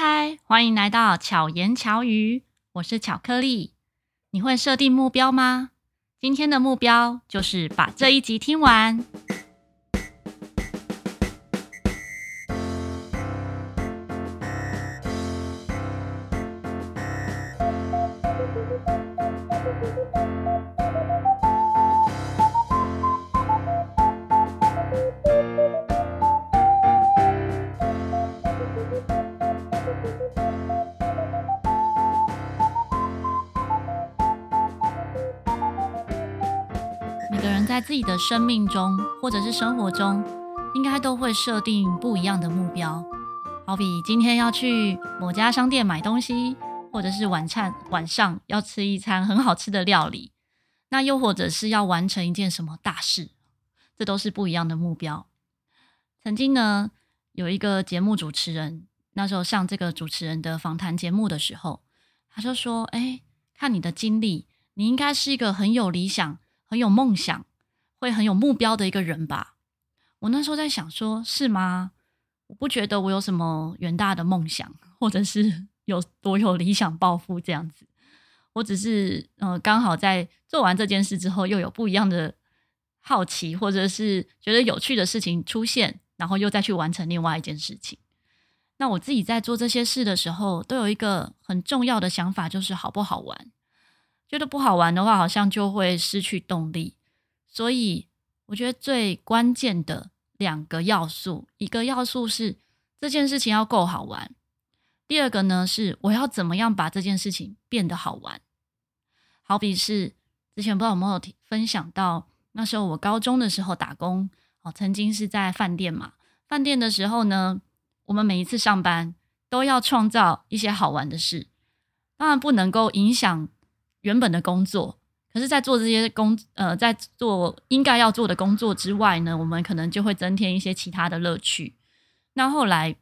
嗨，欢迎来到巧言巧语，我是巧克力。你会设定目标吗？今天的目标就是把这一集听完。生命中，或者是生活中，应该都会设定不一样的目标。好比今天要去某家商店买东西，或者是晚餐晚上要吃一餐很好吃的料理，那又或者是要完成一件什么大事，这都是不一样的目标。曾经呢，有一个节目主持人，那时候上这个主持人的访谈节目的时候，他就说：“哎，看你的经历，你应该是一个很有理想。”很有梦想，会很有目标的一个人吧。我那时候在想说，是吗？我不觉得我有什么远大的梦想，或者是 有多有理想抱负这样子。我只是，呃，刚好在做完这件事之后，又有不一样的好奇，或者是觉得有趣的事情出现，然后又再去完成另外一件事情。那我自己在做这些事的时候，都有一个很重要的想法，就是好不好玩。觉得不好玩的话，好像就会失去动力。所以，我觉得最关键的两个要素，一个要素是这件事情要够好玩，第二个呢是我要怎么样把这件事情变得好玩。好比是之前不知道有没有分享到，那时候我高中的时候打工，哦，曾经是在饭店嘛。饭店的时候呢，我们每一次上班都要创造一些好玩的事，当然不能够影响。原本的工作，可是，在做这些工，呃，在做应该要做的工作之外呢，我们可能就会增添一些其他的乐趣。那后来，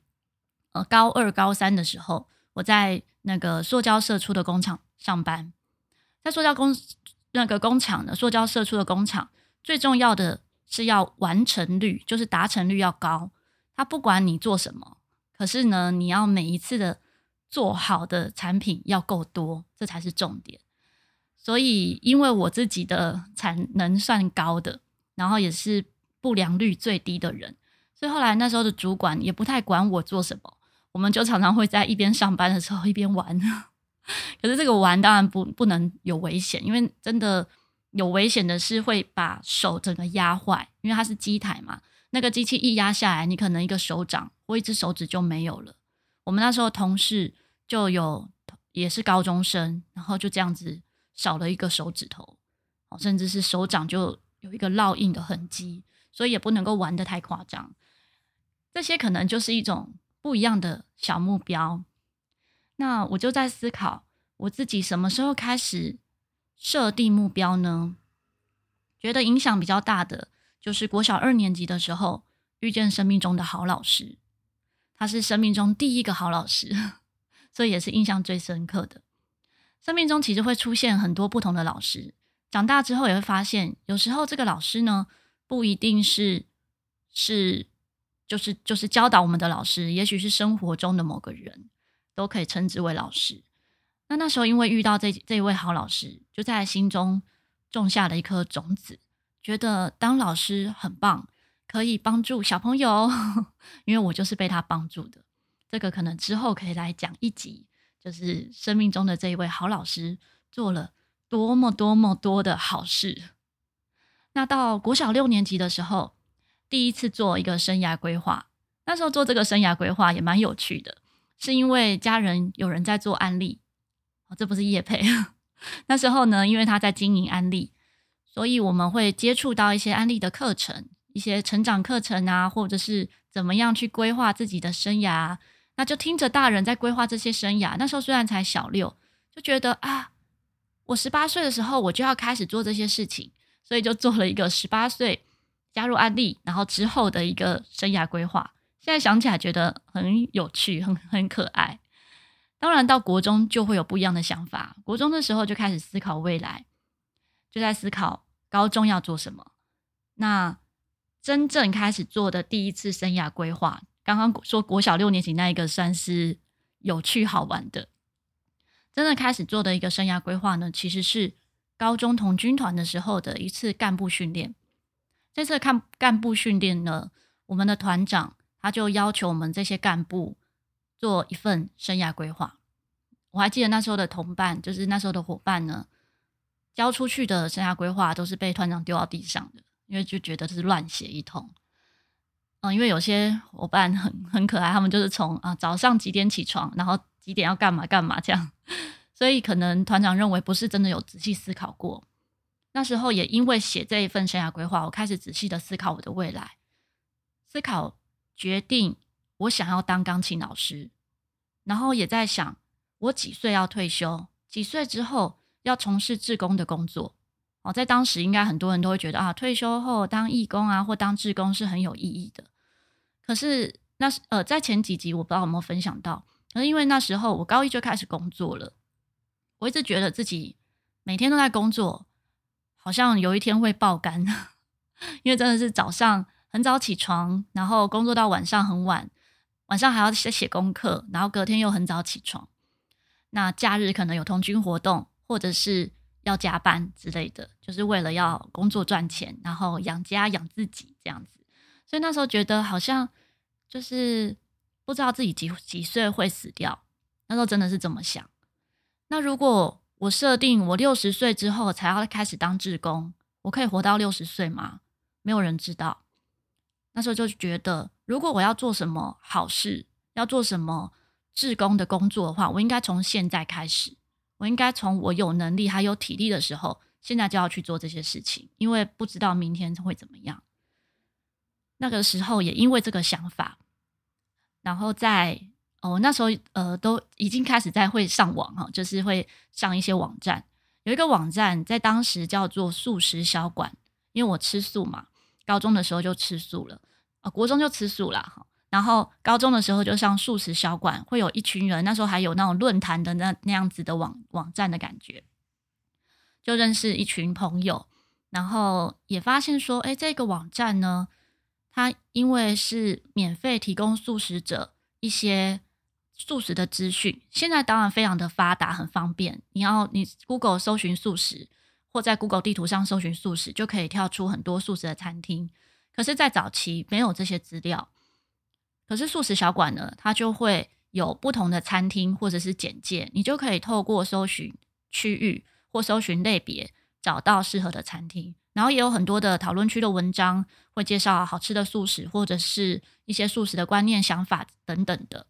呃，高二、高三的时候，我在那个塑胶射出的工厂上班，在塑胶工那个工厂的塑胶射出的工厂，最重要的是要完成率，就是达成率要高。他不管你做什么，可是呢，你要每一次的做好的产品要够多，这才是重点。所以，因为我自己的产能算高的，然后也是不良率最低的人，所以后来那时候的主管也不太管我做什么，我们就常常会在一边上班的时候一边玩。可是这个玩当然不不能有危险，因为真的有危险的是会把手整个压坏，因为它是机台嘛，那个机器一压下来，你可能一个手掌或一只手指就没有了。我们那时候同事就有也是高中生，然后就这样子。少了一个手指头，哦甚至是手掌就有一个烙印的痕迹，所以也不能够玩的太夸张。这些可能就是一种不一样的小目标。那我就在思考，我自己什么时候开始设定目标呢？觉得影响比较大的，就是国小二年级的时候遇见生命中的好老师，他是生命中第一个好老师，所以也是印象最深刻的。生命中其实会出现很多不同的老师，长大之后也会发现，有时候这个老师呢，不一定是是就是就是教导我们的老师，也许是生活中的某个人，都可以称之为老师。那那时候因为遇到这这一位好老师，就在心中种下了一颗种子，觉得当老师很棒，可以帮助小朋友，因为我就是被他帮助的。这个可能之后可以来讲一集。就是生命中的这一位好老师做了多么多么多的好事。那到国小六年级的时候，第一次做一个生涯规划。那时候做这个生涯规划也蛮有趣的，是因为家人有人在做安利，哦，这不是业配。那时候呢，因为他在经营安利，所以我们会接触到一些安利的课程，一些成长课程啊，或者是怎么样去规划自己的生涯。那就听着大人在规划这些生涯。那时候虽然才小六，就觉得啊，我十八岁的时候我就要开始做这些事情，所以就做了一个十八岁加入安利，然后之后的一个生涯规划。现在想起来觉得很有趣，很很可爱。当然到国中就会有不一样的想法。国中的时候就开始思考未来，就在思考高中要做什么。那真正开始做的第一次生涯规划。刚刚说国小六年级那一个算是有趣好玩的。真的开始做的一个生涯规划呢，其实是高中同军团的时候的一次干部训练。这次看干部训练呢，我们的团长他就要求我们这些干部做一份生涯规划。我还记得那时候的同伴，就是那时候的伙伴呢，交出去的生涯规划都是被团长丢到地上的，因为就觉得这是乱写一通。嗯，因为有些伙伴很很可爱，他们就是从啊早上几点起床，然后几点要干嘛干嘛这样，所以可能团长认为不是真的有仔细思考过。那时候也因为写这一份生涯规划，我开始仔细的思考我的未来，思考决定我想要当钢琴老师，然后也在想我几岁要退休，几岁之后要从事志工的工作。哦，在当时应该很多人都会觉得啊，退休后当义工啊或当志工是很有意义的。可是那呃，在前几集我不知道有没有分享到，可是因为那时候我高一就开始工作了，我一直觉得自己每天都在工作。好像有一天会爆肝，因为真的是早上很早起床，然后工作到晚上很晚，晚上还要写写功课，然后隔天又很早起床。那假日可能有童军活动，或者是要加班之类的，就是为了要工作赚钱，然后养家养自己这样子。所以那时候觉得好像就是不知道自己几几岁会死掉，那时候真的是这么想。那如果我设定我六十岁之后才要开始当志工，我可以活到六十岁吗？没有人知道。那时候就觉得，如果我要做什么好事，要做什么志工的工作的话，我应该从现在开始。我应该从我有能力还有体力的时候，现在就要去做这些事情，因为不知道明天会怎么样。那个时候也因为这个想法，然后在。哦，那时候呃都已经开始在会上网哈，就是会上一些网站。有一个网站在当时叫做素食小馆，因为我吃素嘛，高中的时候就吃素了，呃，国中就吃素了哈。然后高中的时候就上素食小馆，会有一群人，那时候还有那种论坛的那那样子的网网站的感觉，就认识一群朋友，然后也发现说，哎，这个网站呢，它因为是免费提供素食者一些。素食的资讯现在当然非常的发达，很方便。你要你 Google 搜寻素食，或在 Google 地图上搜寻素食，就可以跳出很多素食的餐厅。可是，在早期没有这些资料。可是素食小馆呢，它就会有不同的餐厅或者是简介，你就可以透过搜寻区域或搜寻类别，找到适合的餐厅。然后也有很多的讨论区的文章，会介绍好吃的素食，或者是一些素食的观念、想法等等的。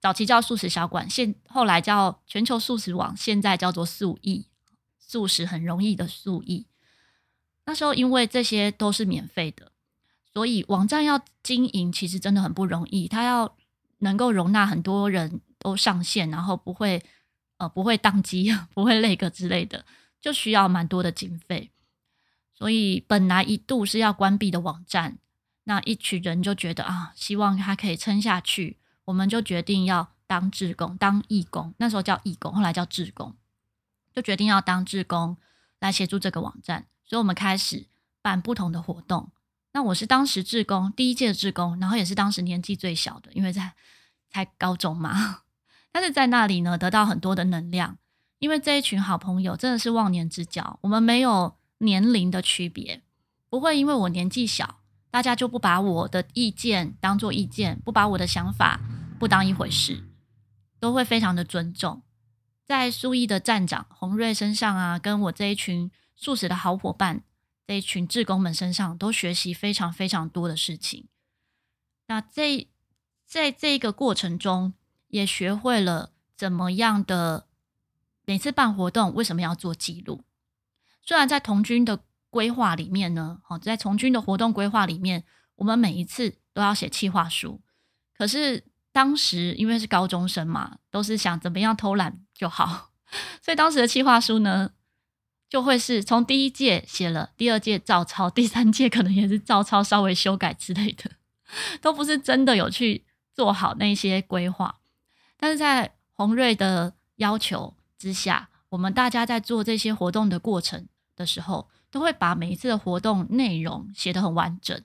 早期叫素食小馆，现后来叫全球素食网，现在叫做素易，素食很容易的素易。那时候因为这些都是免费的，所以网站要经营其实真的很不容易。它要能够容纳很多人都上线，然后不会呃不会宕机、不会那个之类的，就需要蛮多的经费。所以本来一度是要关闭的网站，那一群人就觉得啊，希望它可以撑下去。我们就决定要当志工，当义工。那时候叫义工，后来叫志工，就决定要当志工来协助这个网站。所以，我们开始办不同的活动。那我是当时志工第一届的志工，然后也是当时年纪最小的，因为在才高中嘛。但是在那里呢，得到很多的能量，因为这一群好朋友真的是忘年之交。我们没有年龄的区别，不会因为我年纪小。大家就不把我的意见当做意见，不把我的想法不当一回事，都会非常的尊重。在苏易的站长洪瑞身上啊，跟我这一群素食的好伙伴，这一群志工们身上，都学习非常非常多的事情。那这在这个过程中，也学会了怎么样的每次办活动为什么要做记录。虽然在童军的规划里面呢，哦，在从军的活动规划里面，我们每一次都要写企划书。可是当时因为是高中生嘛，都是想怎么样偷懒就好，所以当时的企划书呢，就会是从第一届写了，第二届照抄，第三届可能也是照抄，稍微修改之类的，都不是真的有去做好那些规划。但是在洪瑞的要求之下，我们大家在做这些活动的过程的时候，都会把每一次的活动内容写得很完整，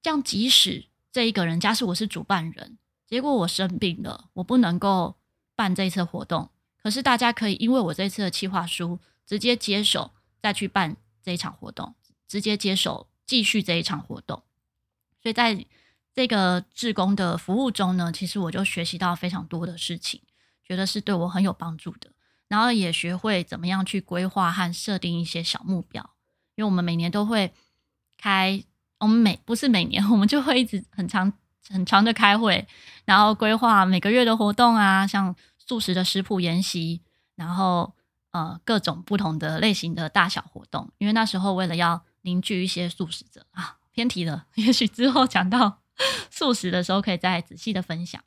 这样即使这一个人，假使我是主办人，结果我生病了，我不能够办这一次活动。可是大家可以因为我这次的企划书，直接接手再去办这一场活动，直接接手继续这一场活动。所以在这个志工的服务中呢，其实我就学习到非常多的事情，觉得是对我很有帮助的。然后也学会怎么样去规划和设定一些小目标，因为我们每年都会开，我们每不是每年，我们就会一直很长很长的开会，然后规划每个月的活动啊，像素食的食谱研习，然后呃各种不同的类型的大小活动。因为那时候为了要凝聚一些素食者啊，偏题了，也许之后讲到 素食的时候可以再仔细的分享。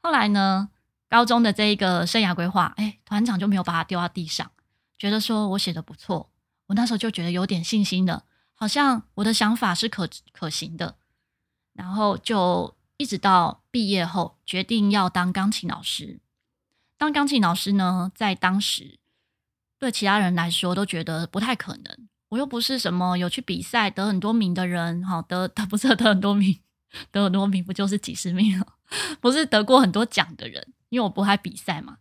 后来呢，高中的这一个生涯规划，哎，团长就没有把它丢到地上，觉得说我写的不错，我那时候就觉得有点信心了，好像我的想法是可可行的，然后就一直到毕业后决定要当钢琴老师。当钢琴老师呢，在当时对其他人来说都觉得不太可能，我又不是什么有去比赛得很多名的人，好得他不是 得很多名，得很多名不就是几十名了，不是得过很多奖的人。因为我不爱比赛嘛，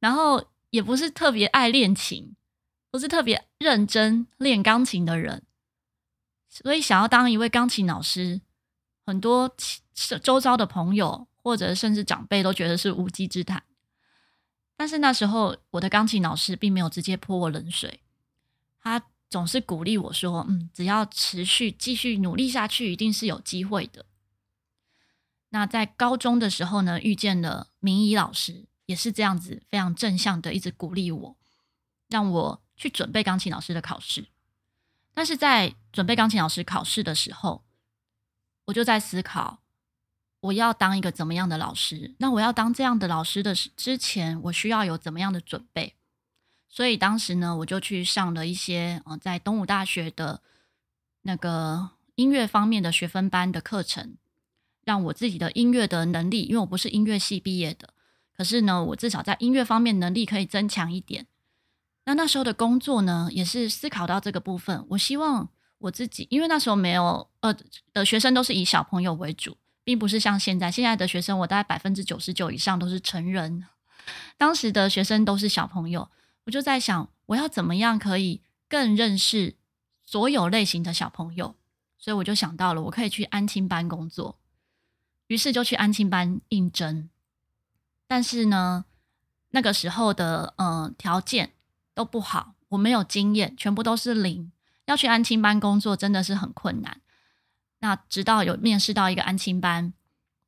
然后也不是特别爱练琴，不是特别认真练钢琴的人，所以想要当一位钢琴老师，很多周遭的朋友或者甚至长辈都觉得是无稽之谈。但是那时候我的钢琴老师并没有直接泼我冷水，他总是鼓励我说：“嗯，只要持续继续努力下去，一定是有机会的。”那在高中的时候呢，遇见了明仪老师，也是这样子非常正向的，一直鼓励我，让我去准备钢琴老师的考试。但是在准备钢琴老师考试的时候，我就在思考，我要当一个怎么样的老师？那我要当这样的老师的之前，我需要有怎么样的准备？所以当时呢，我就去上了一些呃，在东吴大学的那个音乐方面的学分班的课程。让我自己的音乐的能力，因为我不是音乐系毕业的，可是呢，我至少在音乐方面能力可以增强一点。那那时候的工作呢，也是思考到这个部分。我希望我自己，因为那时候没有呃的学生都是以小朋友为主，并不是像现在，现在的学生我大概百分之九十九以上都是成人。当时的学生都是小朋友，我就在想，我要怎么样可以更认识所有类型的小朋友，所以我就想到了，我可以去安亲班工作。于是就去安亲班应征，但是呢，那个时候的呃条件都不好，我没有经验，全部都是零。要去安亲班工作真的是很困难。那直到有面试到一个安亲班，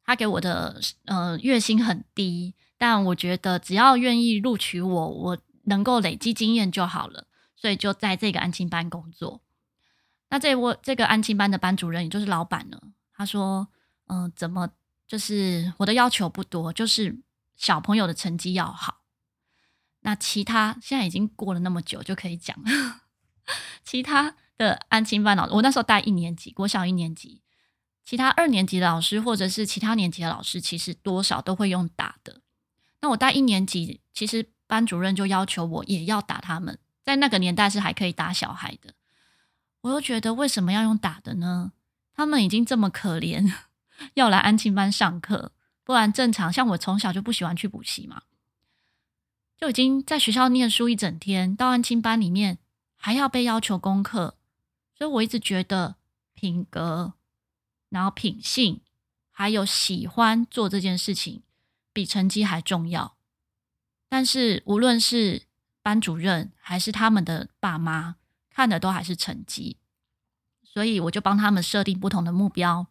他给我的呃月薪很低，但我觉得只要愿意录取我，我能够累积经验就好了，所以就在这个安亲班工作。那这我这个安亲班的班主任，也就是老板呢，他说。嗯、怎么就是我的要求不多，就是小朋友的成绩要好。那其他现在已经过了那么久，就可以讲其他的安亲班老师，我那时候带一年级，国小一年级，其他二年级的老师或者是其他年级的老师，其实多少都会用打的。那我带一年级，其实班主任就要求我也要打他们，在那个年代是还可以打小孩的。我又觉得为什么要用打的呢？他们已经这么可怜。要来安亲班上课，不然正常像我从小就不喜欢去补习嘛，就已经在学校念书一整天，到安亲班里面还要被要求功课，所以我一直觉得品格，然后品性，还有喜欢做这件事情比成绩还重要。但是无论是班主任还是他们的爸妈，看的都还是成绩，所以我就帮他们设定不同的目标。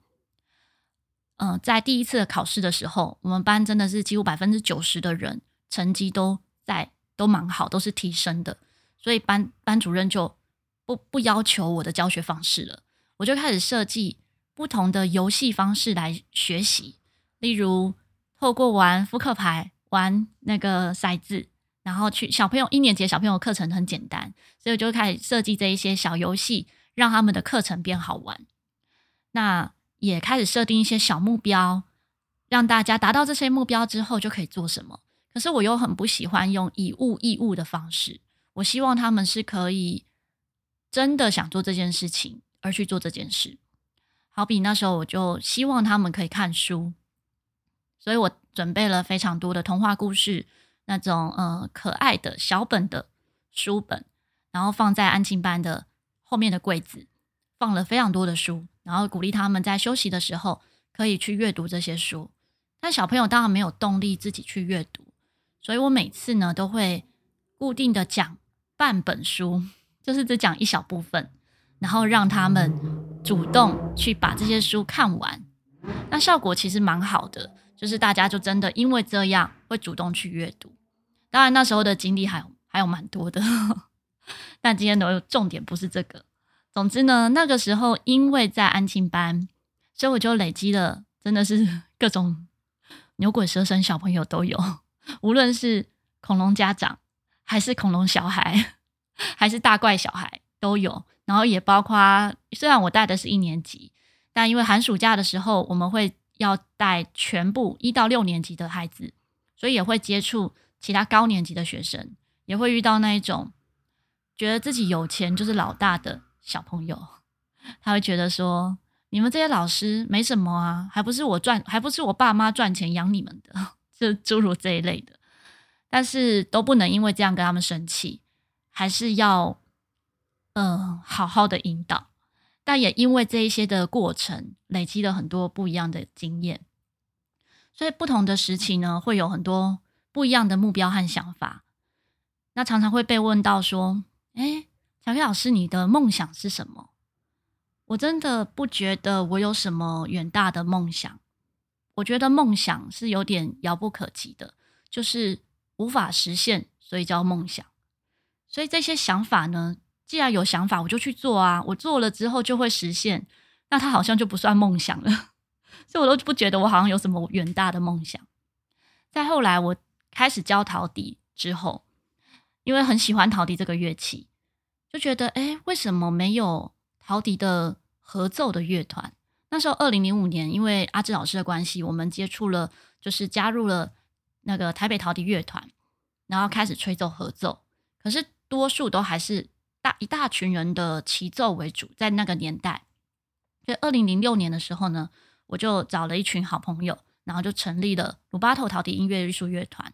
嗯，在第一次考试的时候，我们班真的是几乎百分之九十的人成绩都在都蛮好，都是提升的，所以班班主任就不不要求我的教学方式了，我就开始设计不同的游戏方式来学习，例如透过玩扑克牌、玩那个骰子，然后去小朋友一年级的小朋友课程很简单，所以我就开始设计这一些小游戏，让他们的课程变好玩。那。也开始设定一些小目标，让大家达到这些目标之后就可以做什么。可是我又很不喜欢用以物易物的方式，我希望他们是可以真的想做这件事情而去做这件事。好比那时候我就希望他们可以看书，所以我准备了非常多的童话故事，那种呃可爱的小本的书本，然后放在安静班的后面的柜子，放了非常多的书，然后鼓励他们在休息的时候可以去阅读这些书。但小朋友当然没有动力自己去阅读，所以我每次呢都会固定的讲半本书，就是只讲一小部分，然后让他们主动去把这些书看完。那效果其实蛮好的，就是大家就真的因为这样会主动去阅读。当然那时候的经历还有还有蛮多的，但今天的重点不是这个。总之呢，那个时候因为在安亲班，所以我就累积了真的是 各种。牛鬼蛇神小朋友都有，无论是恐龙家长，还是恐龙小孩，还是大怪小孩都有。然后也包括，虽然我带的是一年级，但因为寒暑假的时候，我们会要带全部一到六年级的孩子，所以也会接触其他高年级的学生，也会遇到那一种觉得自己有钱就是老大的小朋友，他会觉得说。你们这些老师没什么啊，还不是我赚，还不是我爸妈赚钱养你们的，就诸如这一类的。但是都不能因为这样跟他们生气，还是要嗯、好好的引导。但也因为这一些的过程，累积了很多不一样的经验。所以不同的时期呢，会有很多不一样的目标和想法。那常常会被问到说：“哎，巧克老师，你的梦想是什么？”我真的不觉得我有什么远大的梦想，我觉得梦想是有点遥不可及的，就是无法实现，所以叫梦想。所以这些想法呢，既然有想法，我就去做啊，我做了之后就会实现，那它好像就不算梦想了。所以我都不觉得我好像有什么远大的梦想。再后来，我开始教陶笛之后，因为很喜欢陶笛这个乐器，就觉得，诶，为什么没有？陶笛的合奏的乐团，那时候二零零五年，因为阿志老师的关系，我们接触了，就是加入了那个台北陶笛乐团，然后开始吹奏合奏。可是多数都还是大一大群人的齐奏为主，在那个年代。所以二零零六年的时候呢，我就找了一群好朋友，然后就成立了鲁巴头陶笛音乐艺术乐团。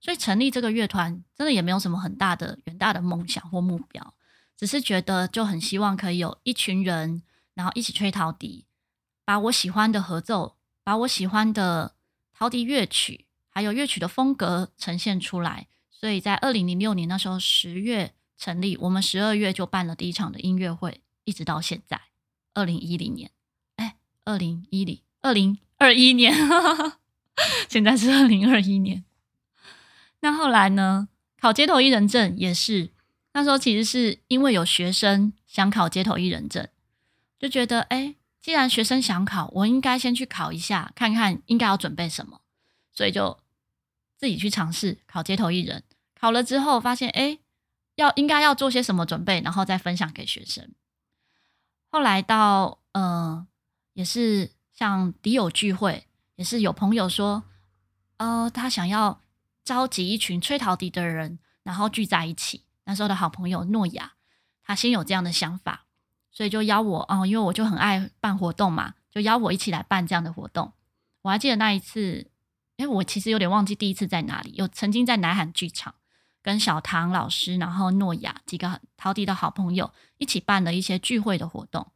所以成立这个乐团，真的也没有什么很大的远大的梦想或目标。只是觉得就很希望可以有一群人，然后一起吹陶笛，把我喜欢的合奏，把我喜欢的陶笛乐曲，还有乐曲的风格呈现出来。所以在二零零六年那时候十月成立，我们十二月就办了第一场的音乐会，一直到现在二零一零年，哎，二零一零二零二一年，现在是二零二一年。那后来呢？考街头艺人证也是。那时候其实是因为有学生想考街头艺人证，就觉得哎，既然学生想考，我应该先去考一下，看看应该要准备什么，所以就自己去尝试考街头艺人。考了之后发现，哎，要应该要做些什么准备，然后再分享给学生。后来到呃，也是像笛友聚会，也是有朋友说，呃，他想要召集一群吹陶笛的人，然后聚在一起。那时候的好朋友诺亚，他先有这样的想法，所以就邀我哦，因为我就很爱办活动嘛，就邀我一起来办这样的活动。我还记得那一次，哎，我其实有点忘记第一次在哪里，有曾经在乃罕剧场跟小唐老师，然后诺亚几个陶笛的好朋友一起办了一些聚会的活动。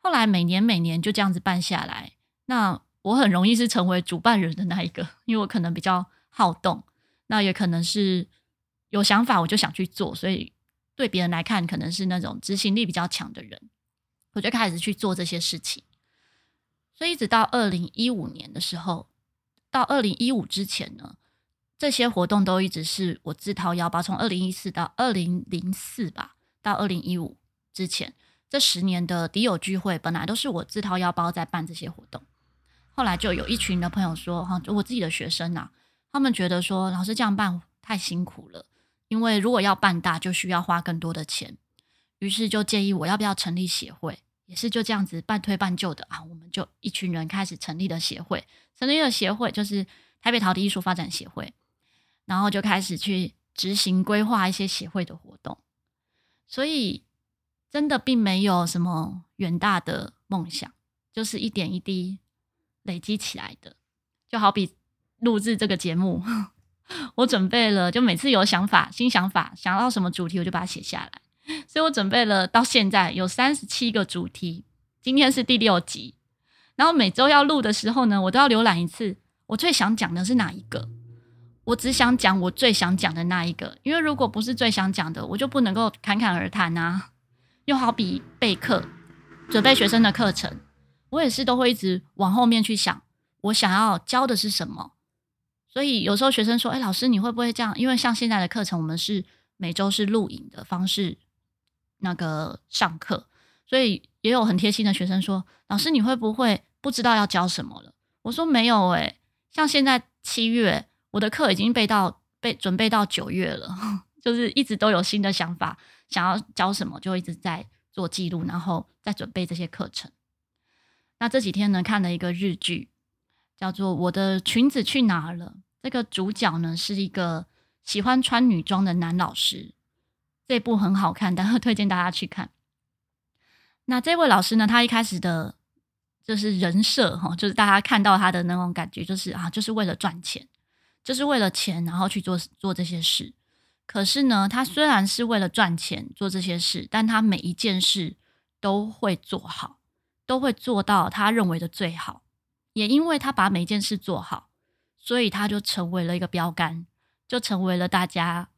后来每年每年就这样子办下来，那我很容易是成为主办人的那一个，因为我可能比较好动，那也可能是。有想法我就想去做，所以对别人来看可能是那种执行力比较强的人，我就开始去做这些事情。所以一直到二零一五年的时候，到二零一五之前呢，这些活动都一直是我自掏腰包。从二零一四到二零零四吧，到二零一五之前这十年的笛友聚会，本来都是我自掏腰包在办这些活动。后来就有一群的朋友说：“哈，就我自己的学生呐，他们觉得说老师这样办太辛苦了。”因为如果要办大，就需要花更多的钱，于是就建议我要不要成立协会，也是就这样子半推半就的啊，我们就一群人开始成立了协会，成立了协会就是台北陶笛艺术发展协会，然后就开始去执行规划一些协会的活动，所以真的并没有什么远大的梦想，就是一点一滴累积起来的。就好比录制这个节目，我准备了，就每次有想法、新想法，想到什么主题，我就把它写下来。所以我准备了到现在有三十七个主题，今天是第六集。然后每周要录的时候呢，我都要浏览一次，我最想讲的是哪一个？我只想讲我最想讲的那一个，因为如果不是最想讲的，我就不能够侃侃而谈啊。又好比备课，准备学生的课程，我也是都会一直往后面去想，我想要教的是什么。所以有时候学生说：“哎，老师，你会不会这样？”因为像现在的课程，我们是每周是录影的方式那个上课，所以也有很贴心的学生说：“老师，你会不会？”不知道要教什么了，我说没有诶、像现在七月，我的课已经备到备准备到九月了，就是一直都有新的想法，想要教什么就一直在做记录，然后再准备这些课程。那这几天呢，看了一个日剧，叫做《我的裙子去哪儿了》，这个主角呢是一个喜欢穿女装的男老师，这部很好看，但是推荐大家去看。那这位老师呢，他一开始的。就是人设哈，就是大家看到他的那种感觉，就是啊，就是为了赚钱，就是为了钱，然后去做做这些事。可是呢，他虽然是为了赚钱做这些事，但他每一件事都会做好，都会做到他认为的最好。也因为他把每件事做好，所以他就成为了一个标杆，就成为了大家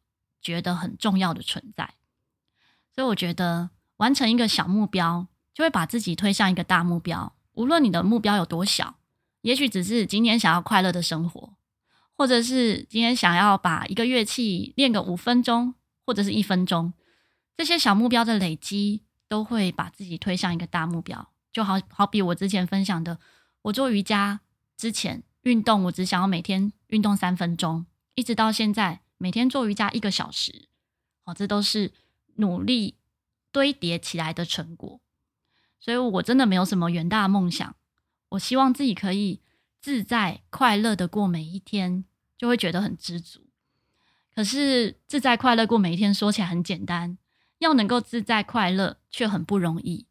觉得很重要的存在。所以我觉得，完成一个小目标，就会把自己推向一个大目标。无论你的目标有多小，也许只是今天想要快乐的生活，或者是今天想要把一个乐器练个五分钟，或者是一分钟，这些小目标的累积都会把自己推向一个大目标。就好好比我之前分享的，我做瑜伽之前运动，我只想要每天运动三分钟，一直到现在每天做瑜伽一个小时，哦，这都是努力堆叠起来的成果。所以我真的没有什么远大的梦想，我希望自己可以自在快乐的过每一天，就会觉得很知足。可是自在快乐过每一天说起来很简单，要能够自在快乐却很不容易。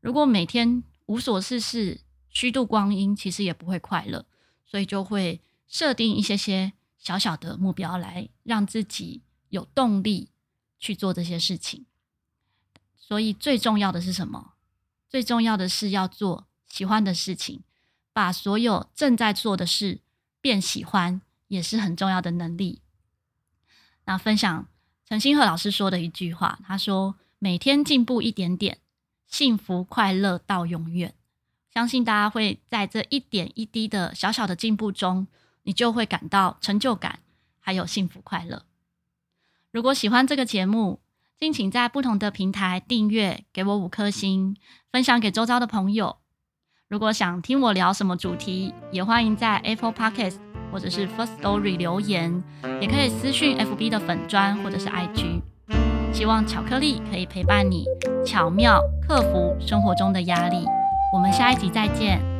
如果每天无所事事、虚度光阴，其实也不会快乐。所以就会设定一些些小小的目标，来让自己有动力去做这些事情。所以最重要的是什么？最重要的是要做喜欢的事情，把所有正在做的事变喜欢，也是很重要的能力。那分享陈星贺老师说的一句话，他说：“每天进步一点点，幸福快乐到永远。”相信大家会在这一点一滴的小小的进步中，你就会感到成就感，还有幸福快乐。如果喜欢这个节目，敬请在不同的平台订阅，给我五颗星，分享给周遭的朋友。如果想听我聊什么主题，也欢迎在 Apple Podcast 或者是 First Story 留言，也可以私讯 FB 的粉砖或者是 IG。希望巧克力可以陪伴你，巧妙克服生活中的压力。我们下一集再见。